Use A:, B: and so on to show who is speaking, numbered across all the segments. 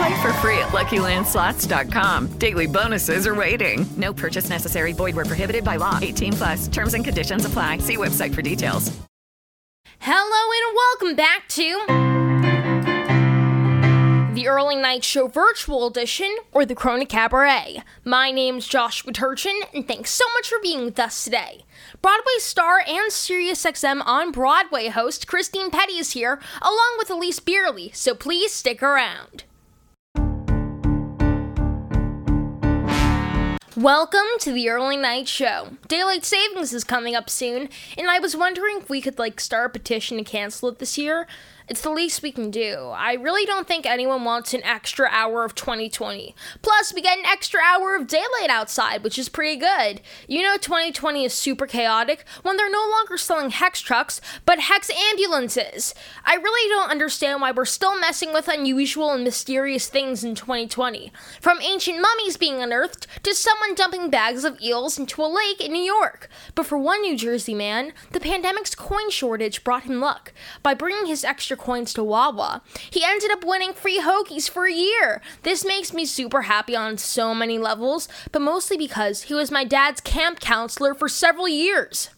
A: Play for free at LuckyLandSlots.com. Daily bonuses are waiting. No purchase necessary. Void where prohibited by law. 18 plus. Terms and conditions apply. See website for details.
B: Hello and welcome back to the Early Night Show Virtual Edition, or the Corona Cabaret. My name's Josh Turchin, and thanks so much for being with us today. Broadway star and SiriusXM on Broadway host Christine Pedi is here, along with Alyse Bierly, so please stick around. Welcome to the early night show. Daylight savings is coming up soon, and I was wondering if we could like start a petition to cancel it this year. It's the least we can do. I really don't think anyone wants an extra hour of 2020. Plus, we get an extra hour of daylight outside, which is pretty good. You know, 2020 is super chaotic when they're no longer selling hex trucks, but hex ambulances. I really don't understand why we're still messing with unusual and mysterious things in 2020. From ancient mummies being unearthed to someone dumping bags of eels into a lake in New York. But for one New Jersey man, the pandemic's coin shortage brought him luck. By bringing his extra coins to Wawa. He ended up winning free hoagies for a year. This makes me super happy on so many levels, but mostly because he was my dad's camp counselor for several years.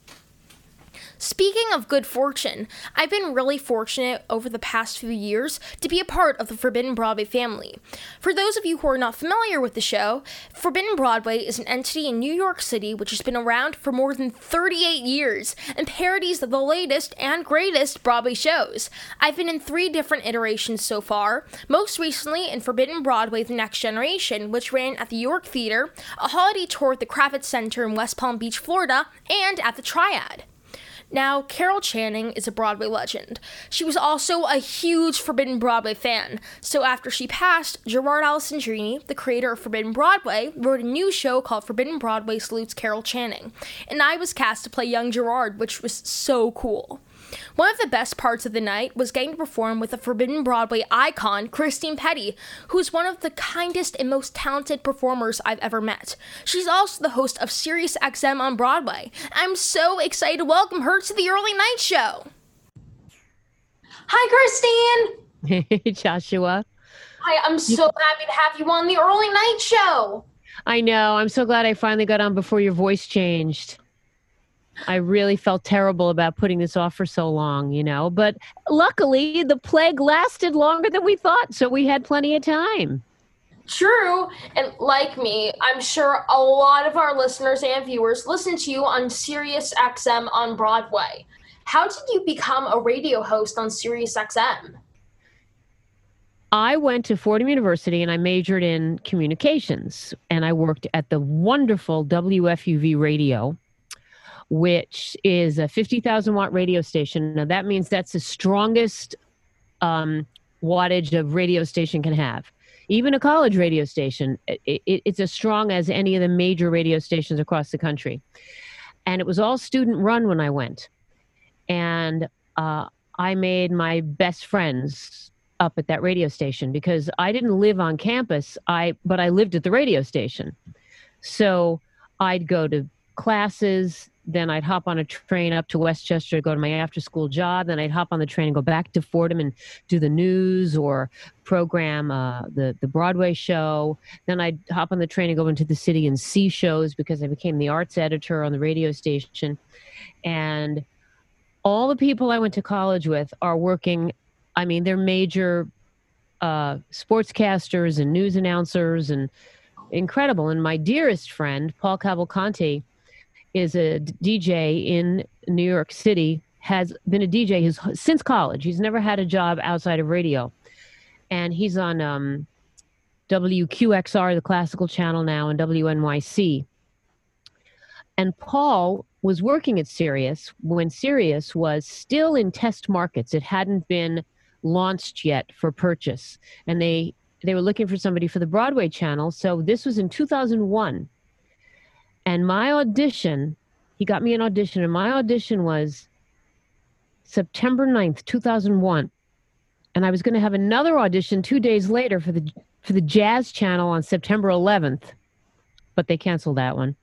B: Speaking of good fortune, I've been really fortunate over the past few years to be a part of the Forbidden Broadway family. For those of you who are not familiar with the show, Forbidden Broadway is an entity in New York City which has been around for more than 38 years and parodies the latest and greatest Broadway shows. I've been in three different iterations so far, most recently in Forbidden Broadway The Next Generation, which ran at the York Theater, a holiday tour at the Kravis Center in West Palm Beach, Florida, and at the Triad. Now, Carol Channing is a Broadway legend. She was also a huge Forbidden Broadway fan, so after she passed, Gerard Alessandrini, the creator of Forbidden Broadway, wrote a new show called Forbidden Broadway Salutes Carol Channing, and I was cast to play young Gerard, which was so cool. One of the best parts of the night was getting to perform with a Forbidden Broadway icon, Christine Pedi, who is one of the kindest and most talented performers I've ever met. She's also the host of Sirius XM on Broadway. I'm so excited to welcome her to the early night show. Hi,
C: Christine. Hey, Joshua.
B: Hi, I'm so happy to have you on the early night show.
C: I know. I'm so glad I finally got on before your voice changed. I really felt terrible about putting this off for so long, you know. But luckily, the plague lasted longer than we thought, so we had plenty of time.
B: True. And like me, I'm sure a lot of our listeners and viewers listen to you on Sirius XM on Broadway. How did you become a radio host on Sirius XM?
C: I went to Fordham University and I majored in communications and I worked at the wonderful WFUV radio which is a 50,000 watt radio station. Now, that means that's the strongest um, wattage a radio station can have. Even a college radio station, it, it, it's as strong as any of the major radio stations across the country. And it was all student run when I went. And uh, I made my best friends up at that radio station because I didn't live on campus, I but I lived at the radio station. So I'd go to classes then I'd hop on a train up to Westchester to go to my after school job. Then I'd hop on the train and go back to Fordham and do the news or program uh, the, the Broadway show. Then I'd hop on the train and go into the city and see shows because I became the arts editor on the radio station. And all the people I went to college with are working, I mean, they're major uh, sportscasters and news announcers and incredible. And my dearest friend, Paul Cavalcanti, is a DJ in New York City. Has been a DJ his since college. He's never had a job outside of radio, and he's on um, WQXR, the classical channel now, and WNYC. And Paul was working at Sirius when Sirius was still in test markets. It hadn't been launched yet for purchase, and they they were looking for somebody for the Broadway channel. So this was in 2001. And my audition, he got me an audition, and my audition was September 9th, 2001. And I was going to have another audition two days later for the for the Jazz Channel on September 11th, but they canceled that one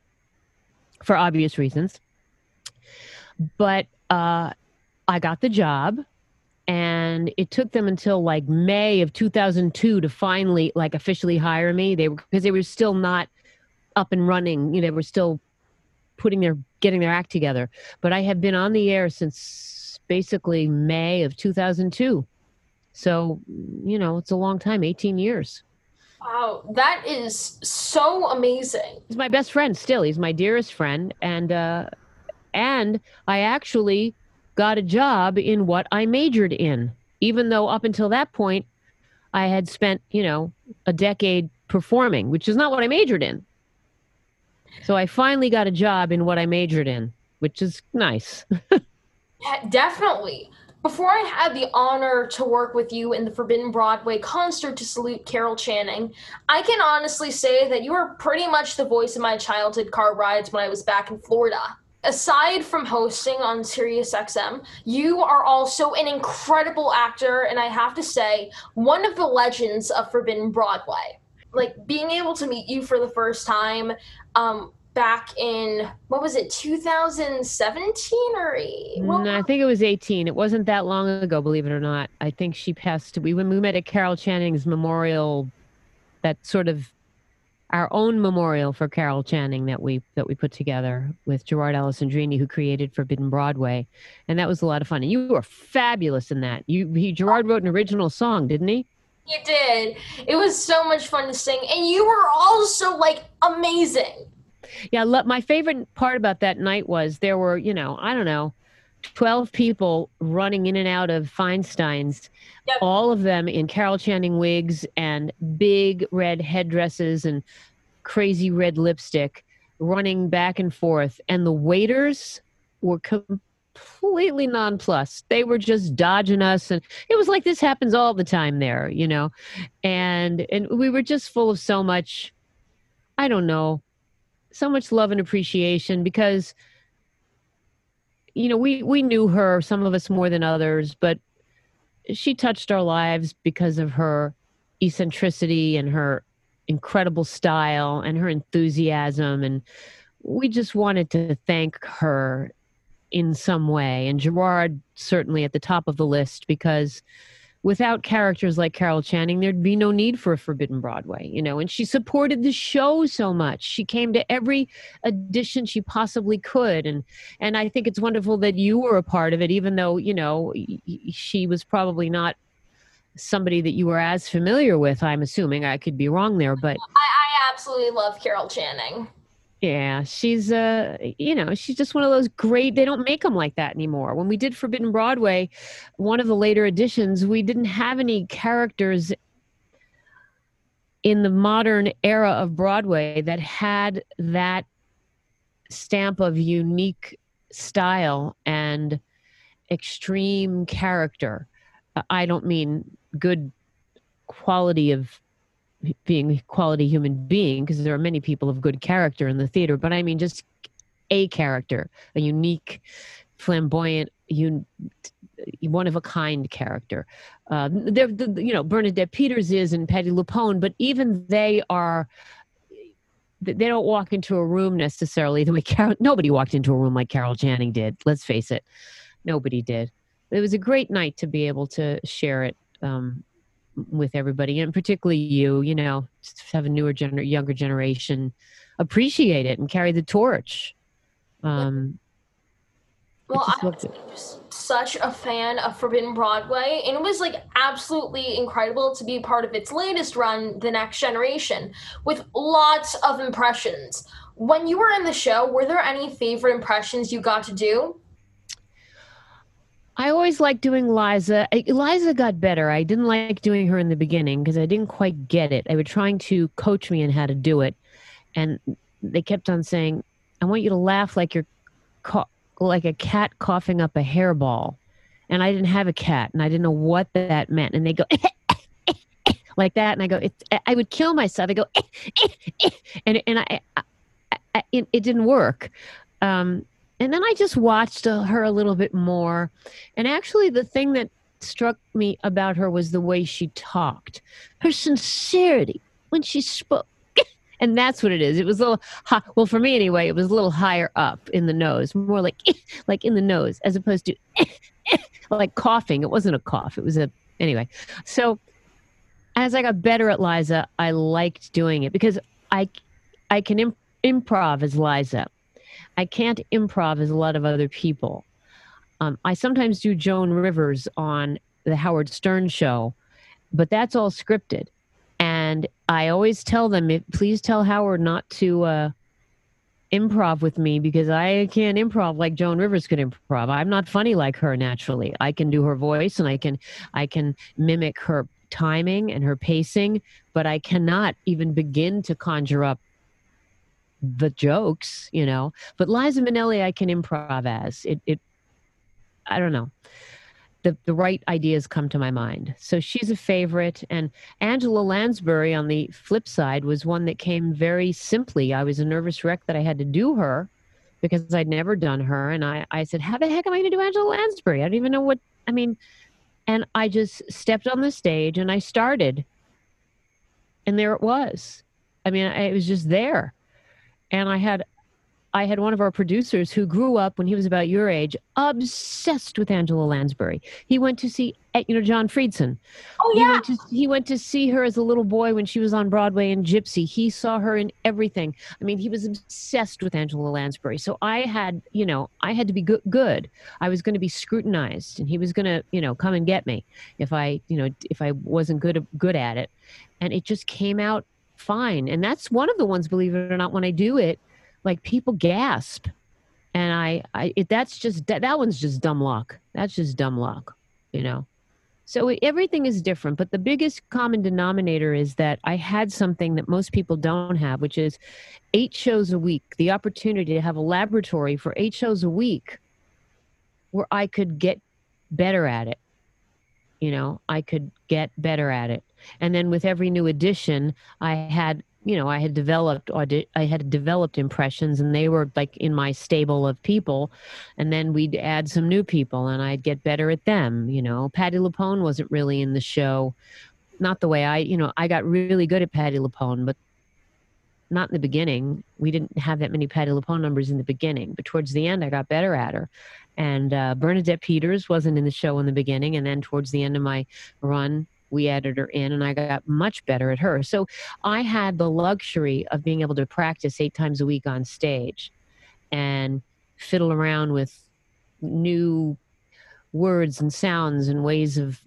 C: for obvious reasons. But uh, I got the job, and it took them until like May of 2002 to finally like officially hire me. They were because they were still not up and running. You know, they were still putting their getting their act together. But I have been on the air since basically May of 2002. So, you know, it's a long time, 18 years.
B: Wow, that is so amazing.
C: He's my best friend still. He's my dearest friend and uh and I actually got a job in what I majored in, even though up until that point I had spent, you know, a decade performing, which is not what I majored in. So I finally got a job in what I majored in, which is nice.
B: Yeah, definitely. Before I had the honor to work with you in the Forbidden Broadway concert to salute Carol Channing, I can honestly say that you are pretty much the voice of my childhood car rides when I was back in Florida. Aside from hosting on SiriusXM, you are also an incredible actor, and I have to say, one of the legends of Forbidden Broadway. Like being able to meet you for the first time, um, back in what was it 2017 or eight? What-
C: No, I think it was 18. It wasn't that long ago, believe it or not. I think she passed. We when we met at Carol Channing's memorial, that sort of our own memorial for Carol Channing that we that we put together with Gerard Alessandrini, who created Forbidden Broadway, and that was a lot of fun. And you were fabulous in that. You he Gerard wrote an original song, didn't he?
B: You did. It was so much fun to sing, and you were also like amazing.
C: Yeah, lo- my favorite part about that night was there were, you know, I don't know, 12 people running in and out of Feinstein's,
B: Yep.
C: all of them in Carol Channing wigs and big red headdresses and crazy red lipstick, running back and forth. And the waiters were completely nonplussed. They were just dodging us. And it was like this happens all the time there, you know? And, and we were just full of so much, I don't know, so much love and appreciation because you know we we knew her some of us more than others but she touched our lives because of her eccentricity and her incredible style and her enthusiasm and we just wanted to thank her in some way and Gerard certainly at the top of the list because without characters like Carol Channing, there'd be no need for a Forbidden Broadway, you know. And she supported the show so much. She came to every edition she possibly could, and and I think it's wonderful that you were a part of it, even though you know she was probably not somebody that you were as familiar with. I'm assuming I could be wrong there, but
B: I, I absolutely love Carol Channing.
C: Yeah, she's uh you know, she's just one of those great they don't make them like that anymore. When we did Forbidden Broadway, one of the later editions, we didn't have any characters in the modern era of Broadway that had that stamp of unique style and extreme character. I don't mean good quality of being a quality human being because there are many people of good character in the theater but i mean just a character a unique flamboyant un- one of a kind character. Uh, they're, the, you know bernadette peters is and Patti LuPone but even they are they don't walk into a room necessarily the way carol nobody walked into a room like carol channing did let's face it. Nobody did. It was a great night to be able to share it um, with everybody and particularly you you know have a newer gener- younger generation appreciate it and carry the torch um
B: Well,
C: just
B: I
C: looked
B: was such a fan of Forbidden Broadway, and it was like absolutely incredible to be part of its latest run, The Next Generation, with lots of impressions. when you were in the show, were there any favorite impressions you got to do?
C: I always liked doing Liza. Liza got better. I didn't like doing her in the beginning because I didn't quite get it. They were trying to coach me in how to do it, and they kept on saying, "I want you to laugh like you're co- like a cat coughing up a hairball," and I didn't have a cat, and I didn't know what that meant. And they go. like that, and I go. It's, I would kill myself. I go, and and I, I, I it, it didn't work. Um, and then I just watched uh, her a little bit more. And actually, the thing that struck me about her was the way she talked, her sincerity when she spoke. And that's what it is. It was a little, hi- well, for me anyway, it was a little higher up in the nose, more like, like in the nose, as opposed to like coughing. It wasn't a cough. It was a, anyway. So as I got better at Liza, I liked doing it because I, I can imp- improv as Liza. I can't improv as a lot of other people. Um, I sometimes do Joan Rivers on the Howard Stern show, but that's all scripted. And I always tell them, please tell Howard not to uh, improv with me because I can't improv like Joan Rivers could improv. I'm not funny like her naturally. I can do her voice and I can I can mimic her timing and her pacing, but I cannot even begin to conjure up the jokes, you know. But Liza Minnelli, I can improv as it. It, I don't know. The the right ideas come to my mind. So she's a favorite, and Angela Lansbury on the flip side was one that came very simply. I was a nervous wreck that I had to do her because I'd never done her, and I I said, how the heck am I going to do Angela Lansbury? I don't even know what. I mean, and I just stepped on the stage and I started, and there it was. I mean, it was just there and I had I had one of our producers who grew up when he was about your age, obsessed with Angela Lansbury. He went to see, eh, you know, John Freedson.
B: Oh
C: He
B: yeah.
C: went, to, he went to see her as a little boy when she was on Broadway in Gypsy. He saw her in everything. I mean, he was obsessed with Angela Lansbury. So I had, you know, I had to be good. good. I was going to be scrutinized, and he was going to, you know, come and get me if I, you know, if I wasn't good good at it. And it just came out fine. And that's one of the ones, believe it or not, when I do it, like people gasp. And i i it, that's just that, that one's just dumb luck. That's just dumb luck you know? So everything is different but the biggest common denominator is that i had something that most people don't have which is eight shows a week the opportunity to have a laboratory for eight shows a week where i could get better at it. You know i could get better at it and then with every new edition i had you know, I had developed audi- I had developed impressions and they were like in my stable of people and then we'd add some new people and I'd get better at them, you know. Patti LuPone wasn't really in the show. Not the way I, you know, I got really good at Patti LuPone, but not in the beginning. We didn't have that many Patti LuPone numbers in the beginning, but towards the end I got better at her. And uh, Bernadette Peters wasn't in the show in the beginning and then towards the end of my run we added her in and I got much better at her. So I had the luxury of being able to practice eight times a week on stage and fiddle around with new words and sounds and ways of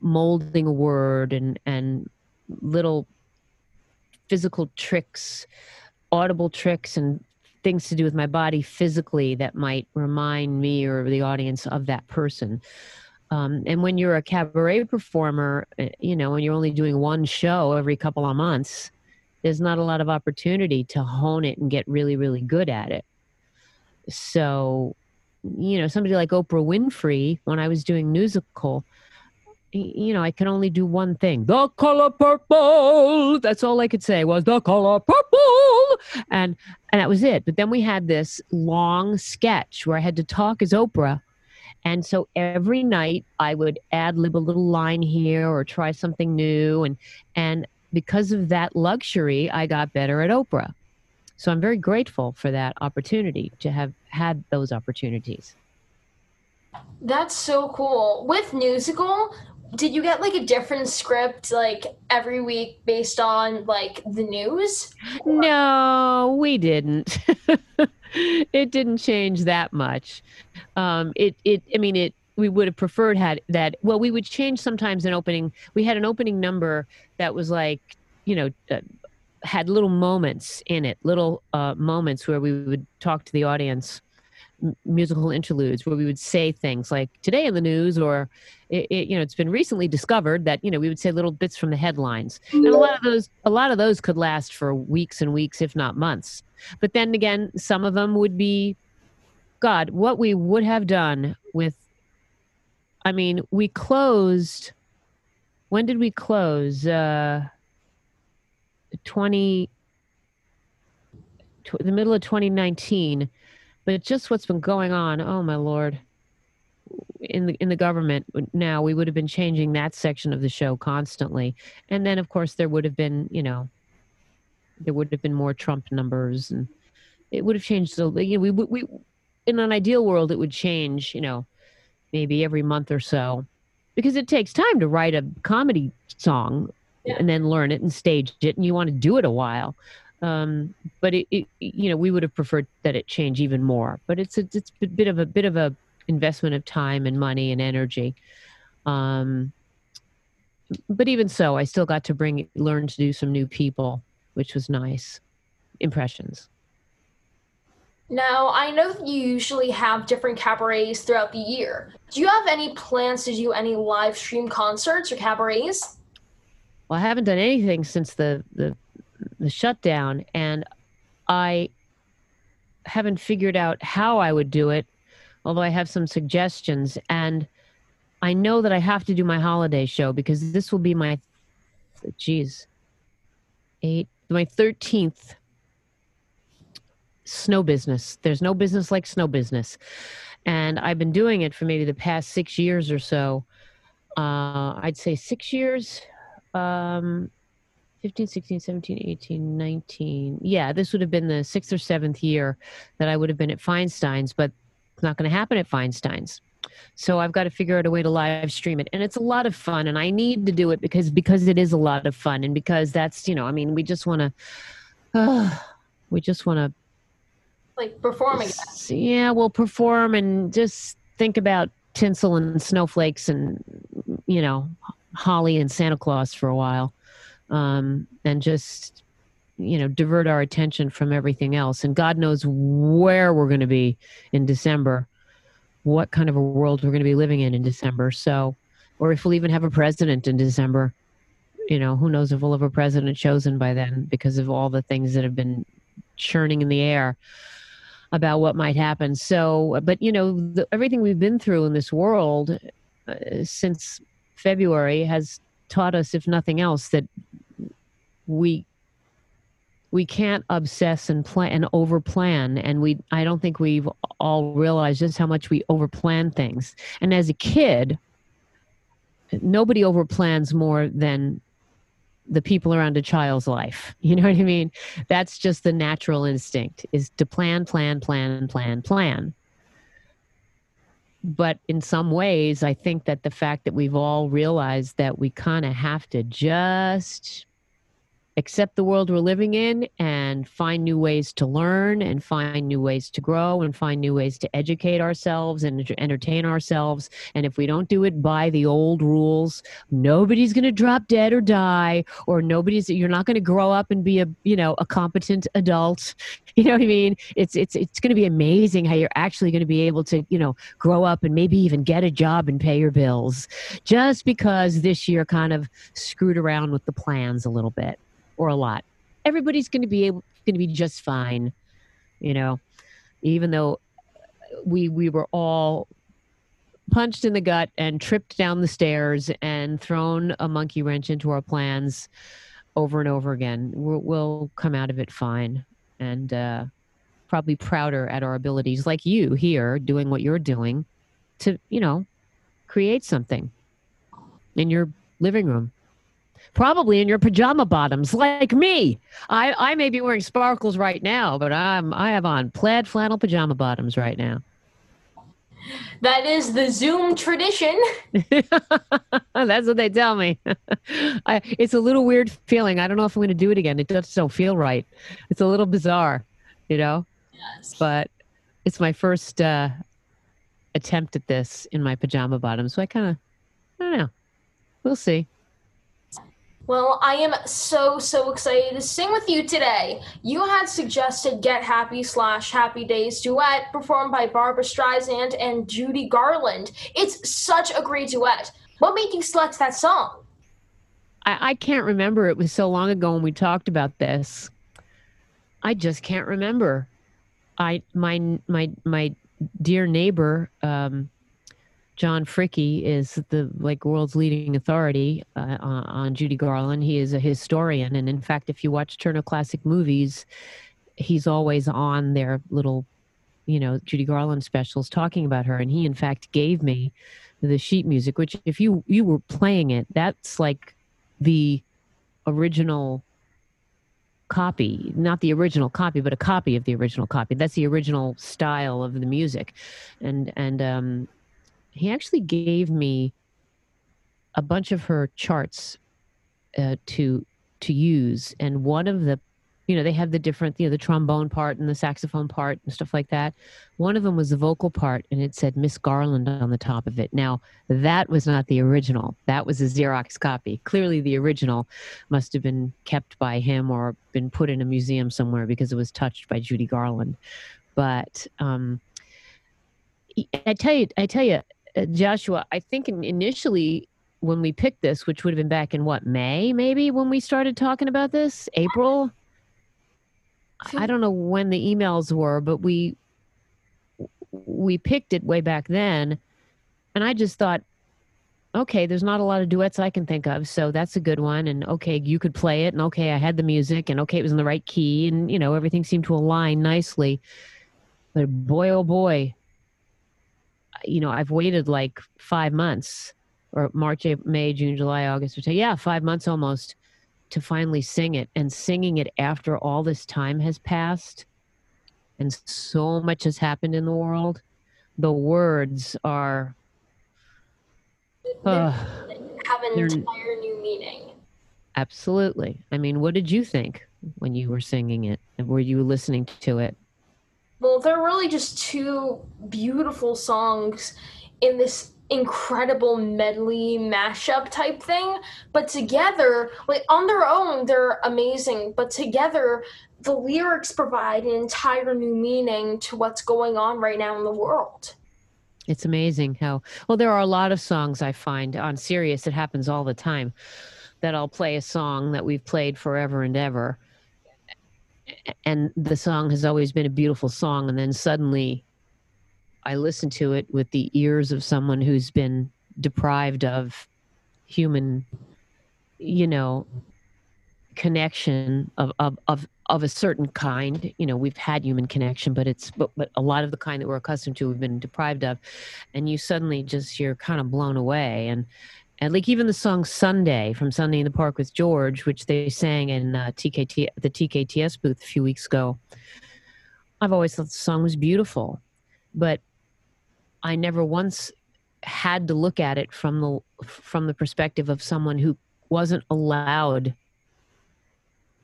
C: molding a word and, and little physical tricks, audible tricks and things to do with my body physically that might remind me or the audience of that person. Um, and when you're a cabaret performer, uh, you know, when you're only doing one show every couple of months, there's not a lot of opportunity to hone it and get really, really good at it. So, you know, somebody like Oprah Winfrey, when I was doing musical, you know, I can only do one thing. The color purple. That's all I could say was the color purple. And and that was it. But then we had this long sketch where I had to talk as Oprah. And so every night I would ad lib a little line here or try something new. And and because of that luxury, I got better at Oprah. So I'm very grateful for that opportunity to have had those opportunities.
B: That's so cool. With musical, did you get like a different script like every week based on like the news?
C: No, we didn't. it didn't change that much. Um, it, it, I mean, it, we would have preferred had that. Well, we would change sometimes an opening. We had an opening number that was like, you know, uh, had little moments in it, little uh, moments where we would talk to the audience, musical interludes where we would say things like "Today in the news," or it, it, you know, it's been recently discovered that you know we would say little bits from the headlines, and a lot of those, a lot of those could last for weeks and weeks, if not months. But then again, some of them would be, God, what we would have done with. I mean, we closed. When did we close? Uh, 20 tw- the middle of 2019 but just what's been going on oh my lord. In the in the government now we would have been changing that section of the show constantly. And then of course there would have been you know there would have been more trump numbers and it would have changed so you know we we in an ideal world it would change you know maybe every month or so. Because it takes time to write a comedy song yeah. and then learn it and stage it and you want to do it a while um, but it, it, you know we would have preferred that it change even more but it's a, it's a bit of a bit of a investment of time and money and energy um, but even so i still got to bring learn to do some new people which was nice impressions
B: now, I know that you usually have different cabarets throughout the year. Do you have any plans to do any live stream concerts or cabarets?
C: Well, I haven't done anything since the the, the shutdown, and I haven't figured out how I would do it. Although I have some suggestions, and I know that I have to do my holiday show because this will be my, geez, eight my thirteenth snow business. There's no business like snow business. And I've been doing it for maybe the past six years or so. Uh, I'd say six years, um, 15, 16, 17, 18, 19. Yeah, this would have been the sixth or seventh year that I would have been at Feinstein's, but it's not going to happen at Feinstein's. So I've got to figure out a way to live stream it. And it's a lot of fun. And I need to do it because because it is a lot of fun. And because that's, you know, I mean, we just want to, uh, we just want to
B: like performing.
C: Yeah, we'll perform and just think about tinsel and snowflakes and you know holly and Santa Claus for a while, um, and just you know divert our attention from everything else. And God knows where we're going to be in December, what kind of a world we're going to be living in in December. So, or if we'll even have a president in December. You know, who knows if we'll have a president chosen by then because of all the things that have been churning in the air about what might happen. So, but you know, the, everything we've been through in this world uh, since February has taught us, if nothing else, that we we can't obsess and plan and over plan and we i don't think we've all realized just how much we over plan things and as a kid nobody over plans more than the people around a child's life. You know what I mean? That's just the natural instinct is to plan, plan, plan, plan, plan. But in some ways, I think that the fact that we've all realized that we kind of have to just accept the world we're living in and find new ways to learn and find new ways to grow and find new ways to educate ourselves and entertain ourselves. And if we don't do it by the old rules nobody's going to drop dead or die or nobody's you're not going to grow up and be a you know a competent adult. You know what i mean? It's it's it's going to be amazing how you're actually going to be able to you know grow up and maybe even get a job and pay your bills just because this year kind of screwed around with the plans a little bit or a lot. Everybody's going to be able going to be just fine, you know. Even though we we were all punched in the gut and tripped down the stairs and thrown a monkey wrench into our plans over and over again. We'll, we'll come out of it fine and uh, probably prouder at our abilities, like you here doing what you're doing, to you know create something in your living room probably in your pajama bottoms like me. I, I may be wearing sparkles right now, but I'm I have on plaid flannel pajama bottoms right now.
B: That is the Zoom tradition.
C: That's what they tell me. I, it's a little weird feeling. I don't know if I'm going to do it again. It just don't feel right. It's a little bizarre, you know. Yes. But it's my first uh, attempt at this in my pajama bottoms, so I kind of, I don't know. We'll see.
B: Well, I am so, so excited to sing with you today. You had suggested Get Happy slash Happy Days duet performed by Barbra Streisand and Judy Garland. It's such a great duet. What made you select that song?
C: I, I can't remember. It was so long ago when we talked about this. I just can't remember. I my my my dear neighbor um, John Fricke is the like world's leading authority uh, on Judy Garland. He is a historian, and in fact, if you watch Turner Classic Movies, he's always on their little, you know, Judy Garland specials talking about her. And he, in fact, gave me the sheet music, which if you you were playing it, that's like the original copy not the original copy but a copy of the original copy that's the original style of the music and and um he actually gave me a bunch of her charts uh, to to use. And one of the you know they have the different you know the trombone part and the saxophone part and stuff like that. One of them was the vocal part and it said miss garland on the top of it. Now that was not the original. That was a xerox copy. Clearly the original must have been kept by him or been put in a museum somewhere because it was touched by judy garland. But um i tell you i tell you uh, Joshua, I think initially when we picked this, which would have been back in what May, maybe when we started talking about this, April. I don't know when the emails were, but we we picked it way back then, and I just thought, okay, there's not a lot of duets I can think of, so that's a good one. And okay, you could play it, and okay, I had the music, and okay, it was in the right key, and you know everything seemed to align nicely. But boy, oh boy, you know, I've waited like five months or March, April, May, June, July, August, September. Yeah, five months almost to finally sing it. And singing it after all this time has passed and so much has happened in the world. The words are.
B: Uh, have an entire new meaning.
C: Absolutely. I mean, what did you think when you were singing it? Were you listening to it?
B: Well, they're really just two beautiful songs in this incredible medley mashup type thing but together like on their own they're amazing but together the lyrics provide an entire new meaning to what's going on right now in the world.
C: It's amazing how well there are a lot of songs i find on Sirius it happens all the time that i'll play a song that we've played forever and ever and the song has always been a beautiful song. And then suddenly i listen to it with the ears of someone who's been deprived of human you know connection of of of of a certain kind. You know we've had human connection but it's but, but a lot of the kind that we're accustomed to we've been deprived of. And you suddenly just you're kind of blown away. And and like even the song Sunday from Sunday in the Park with George, which they sang in uh, TKT the TKTS booth a few weeks ago. I've always thought the song was beautiful, but I never once had to look at it from the from the perspective of someone who wasn't allowed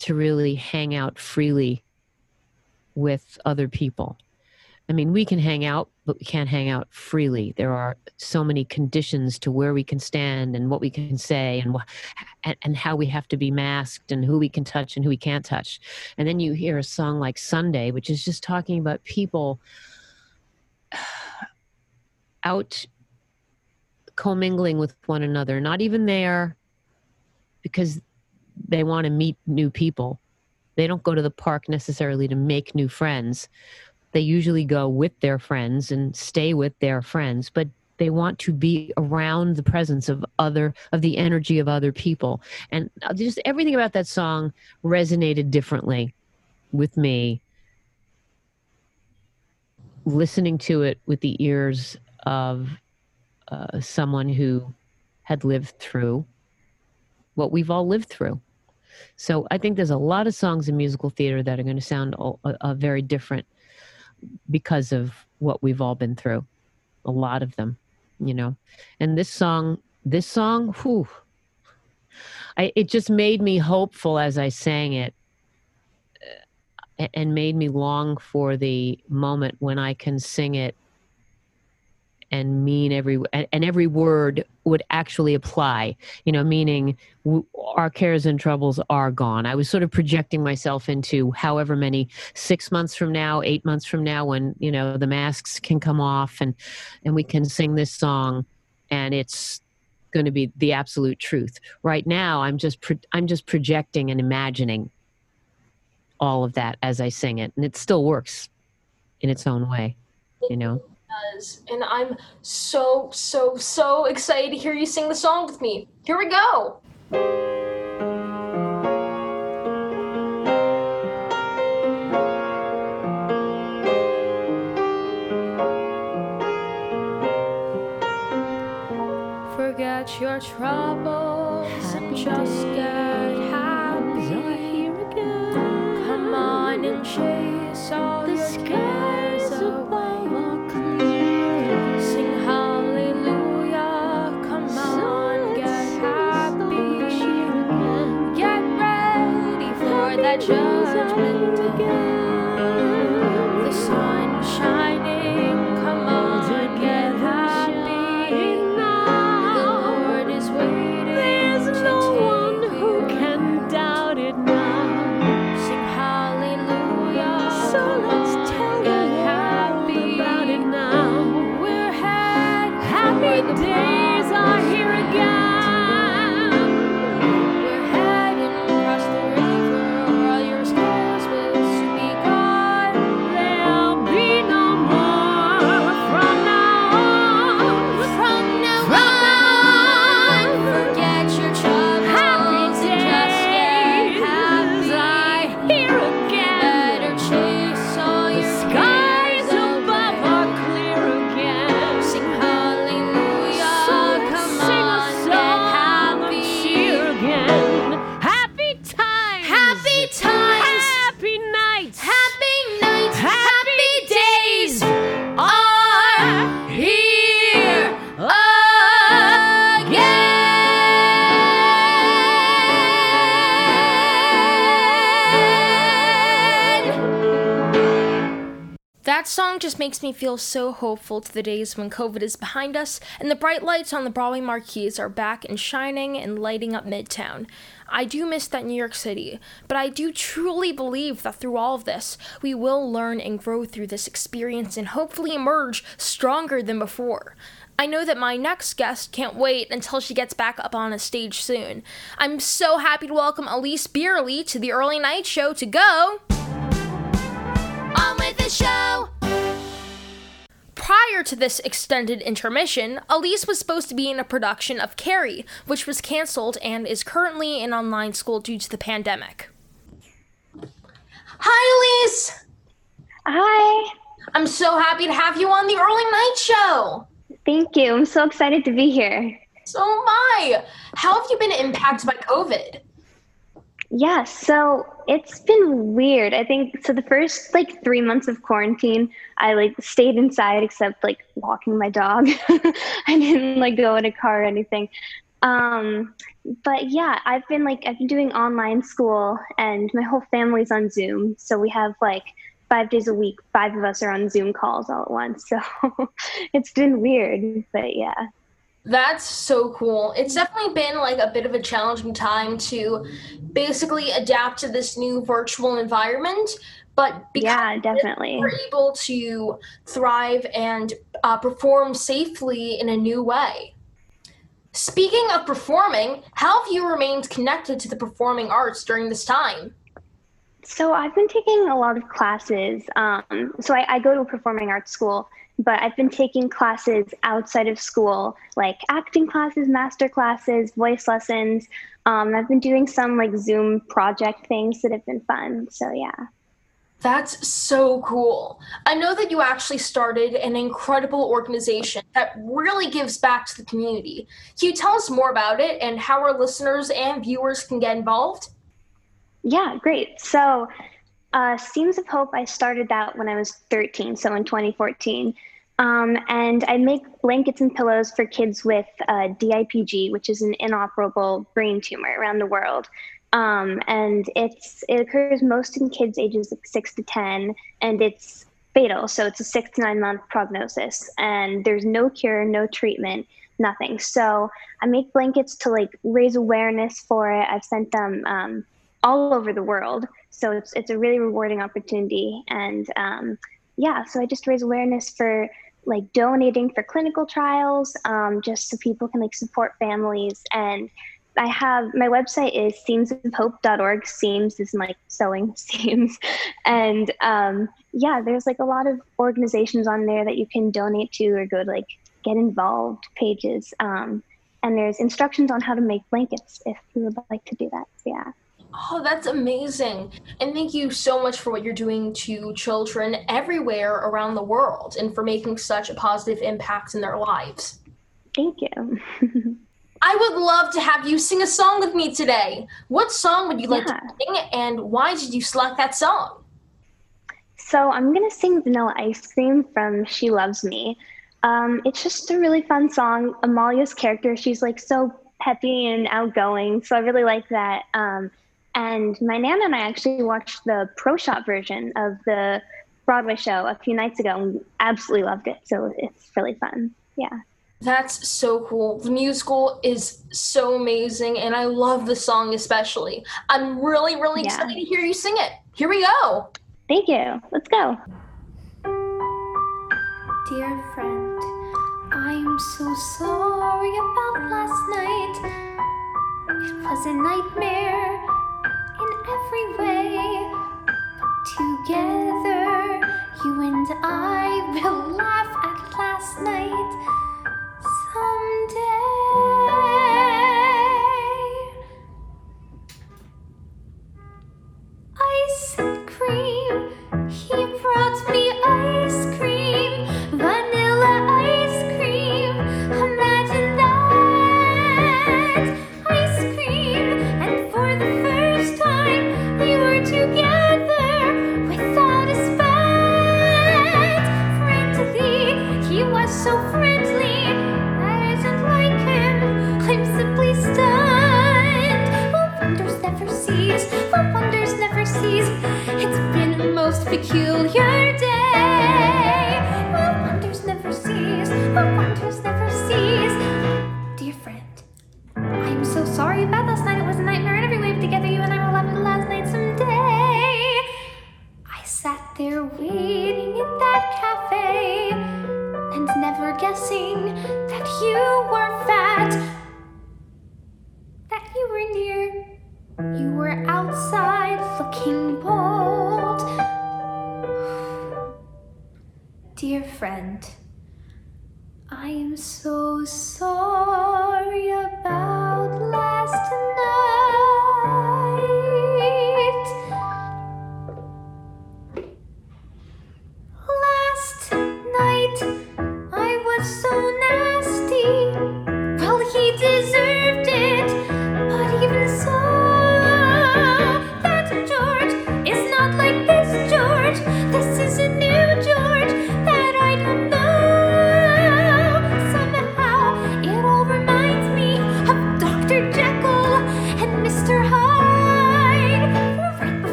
C: to really hang out freely with other people. I mean, we can hang out, but we can't hang out freely. There are so many conditions to where we can stand and what we can say and and, and how we have to be masked and who we can touch and who we can't touch. And then you hear a song like Sunday, which is just talking about people out commingling with one another, not even there because they want to meet new people. They don't go to the park necessarily to make new friends they usually go with their friends and stay with their friends, but they want to be around the presence of other of the energy of other people. And uh, just everything about that song resonated differently with me. Listening to it with the ears of uh, someone who had lived through what we've all lived through. So i think there's a lot of songs in musical theater that are going to sound uh, very different because of what we've all been through. A lot of them, you know. And this song, this song, whew, I, it just made me hopeful as I sang it uh, and made me long for the moment when I can sing it and mean every and, every word would actually apply you know meaning w- our cares and troubles are gone. I was sort of projecting myself into however many six months from now eight months from now when you know the masks can come off and and we can sing this song and it's going to be the absolute truth. Right now i'm just pro- i'm just projecting and imagining all of that as i sing it and it still works in its own way you know
B: does. And I'm so, so, so excited to hear you sing the song with me. Here we go. Forget your troubles and just get happy. Here again. Come on and chase all your cares me feel so hopeful to the days when COVID is behind us and the bright lights on the Broadway marquees are back and shining and lighting up Midtown. I do miss that New York City, but I do truly believe that through all of this, we will learn and grow through this experience and hopefully emerge stronger than before. I know that my next guest can't wait until she gets back up on a stage soon. I'm so happy to welcome Alyse Bierly to the Early Night Show to go. On with the show! Prior to this extended intermission, Alyse was supposed to be in a production of Carrie, which was canceled and is currently in online school due to the pandemic. Hi, Alyse!
D: Hi.
B: I'm so happy to have you on the Early Night Show!
D: Thank you. I'm so excited to be here.
B: So am I. How have you been impacted by COVID?
D: Yeah, so it's been weird. I think so the first like 3 months of quarantine, I like stayed inside except like walking my dog. I didn't like go in a car or anything. Um but yeah, I've been like I've been doing online school and my whole family's on Zoom. So we have like 5 days a week, 5 of us are on Zoom calls all at once. So it's been weird, but yeah.
B: That's so cool. It's definitely been like a bit of a challenging time to basically adapt to this new virtual environment, but
D: yeah, definitely
B: we're able to thrive and uh, perform safely in a new way. Speaking of performing, how have you remained connected to the performing arts during this time?
D: So I've been taking a lot of classes. Um, so I, I go to a performing arts school, but I've been taking classes outside of school, like acting classes, master classes, voice lessons. Um, I've been doing some like Zoom project things that have been fun. So yeah.
B: That's so cool. I know that you actually started an incredible organization that really gives back to the community. Can you tell us more about it and how our listeners and viewers can get involved?
D: Yeah, great. So, uh, Seams of Hope, I started that when I was 13, so in 2014. Um, and I make blankets and pillows for kids with uh, DIPG, which is an inoperable brain tumor around the world. Um, and it's it occurs most in kids ages like six to ten, and it's fatal. So it's a six to nine month prognosis, and there's no cure, no treatment, nothing. So I make blankets to like raise awareness for it. I've sent them um, all over the world. So it's, it's a really rewarding opportunity. And um, yeah, so I just raise awareness for like donating for clinical trials, um, just so people can like support families. And I have my website is seamsofhope.org. Seams is like sewing seams. And um, yeah, there's like a lot of organizations on there that you can donate to or go to like get involved pages. Um, and there's instructions on how to make blankets if you would like to do that. So, yeah.
B: Oh, that's amazing. And thank you so much for what you're doing to children everywhere around the world and for making such a positive impact in their lives.
D: Thank you.
B: I would love to have you sing a song with me today. What song would you like
D: Yeah.
B: to sing and why did you select that song?
D: So I'm gonna sing Vanilla Ice Cream from She Loves Me. Um, it's just a really fun song. Amalia's character, she's like so peppy and outgoing, so I really like that. Um, and my nana and I actually watched the pro shot version of the Broadway show a few nights ago and absolutely loved it. So it's really fun. Yeah.
B: That's so cool. The musical is so amazing and I love the song especially. I'm really, really
D: Yeah.
B: excited to hear you sing it. Here we go.
D: Thank you. Let's go.
E: Dear friend, I'm so sorry about last night. It was a nightmare in every way. But together, you and I will laugh at last night someday.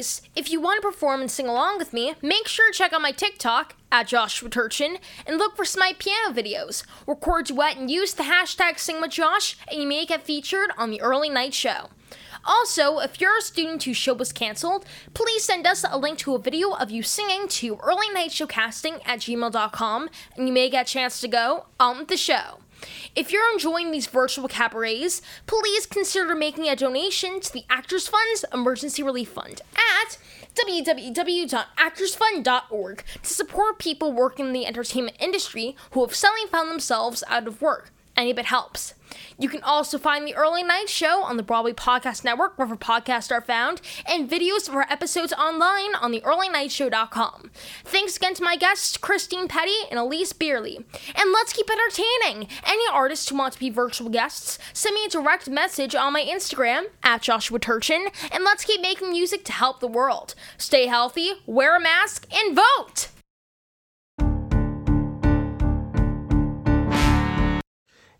B: If you want to perform and sing along with me, make sure to check out my TikTok at Joshua Turchin and look for Smite piano videos. Record duet and use the hashtag SingWithJosh, and you may get featured on the early night show. Also, if you're a student whose show was canceled, please send us a link to a video of you singing to earlynightshowcasting at gmail.com, and you may get a chance to go on the show. If you're enjoying these virtual cabarets, please consider making a donation to the Actors Fund's Emergency Relief Fund at www.actorsfund.org to support people working in the entertainment industry who have suddenly found themselves out of work. Any bit helps. You can also find the Early Night Show on the Broadway Podcast Network, wherever podcasts are found, and videos of our episodes online on theearlynightshow.com. Thanks again to my guests, Christine Pedi and Alyse Bierly. And let's keep entertaining. Any artists who want to be virtual guests, send me a direct message on my Instagram, at Joshua Turchin, and let's keep making music to help the world. Stay healthy, wear a mask, and vote!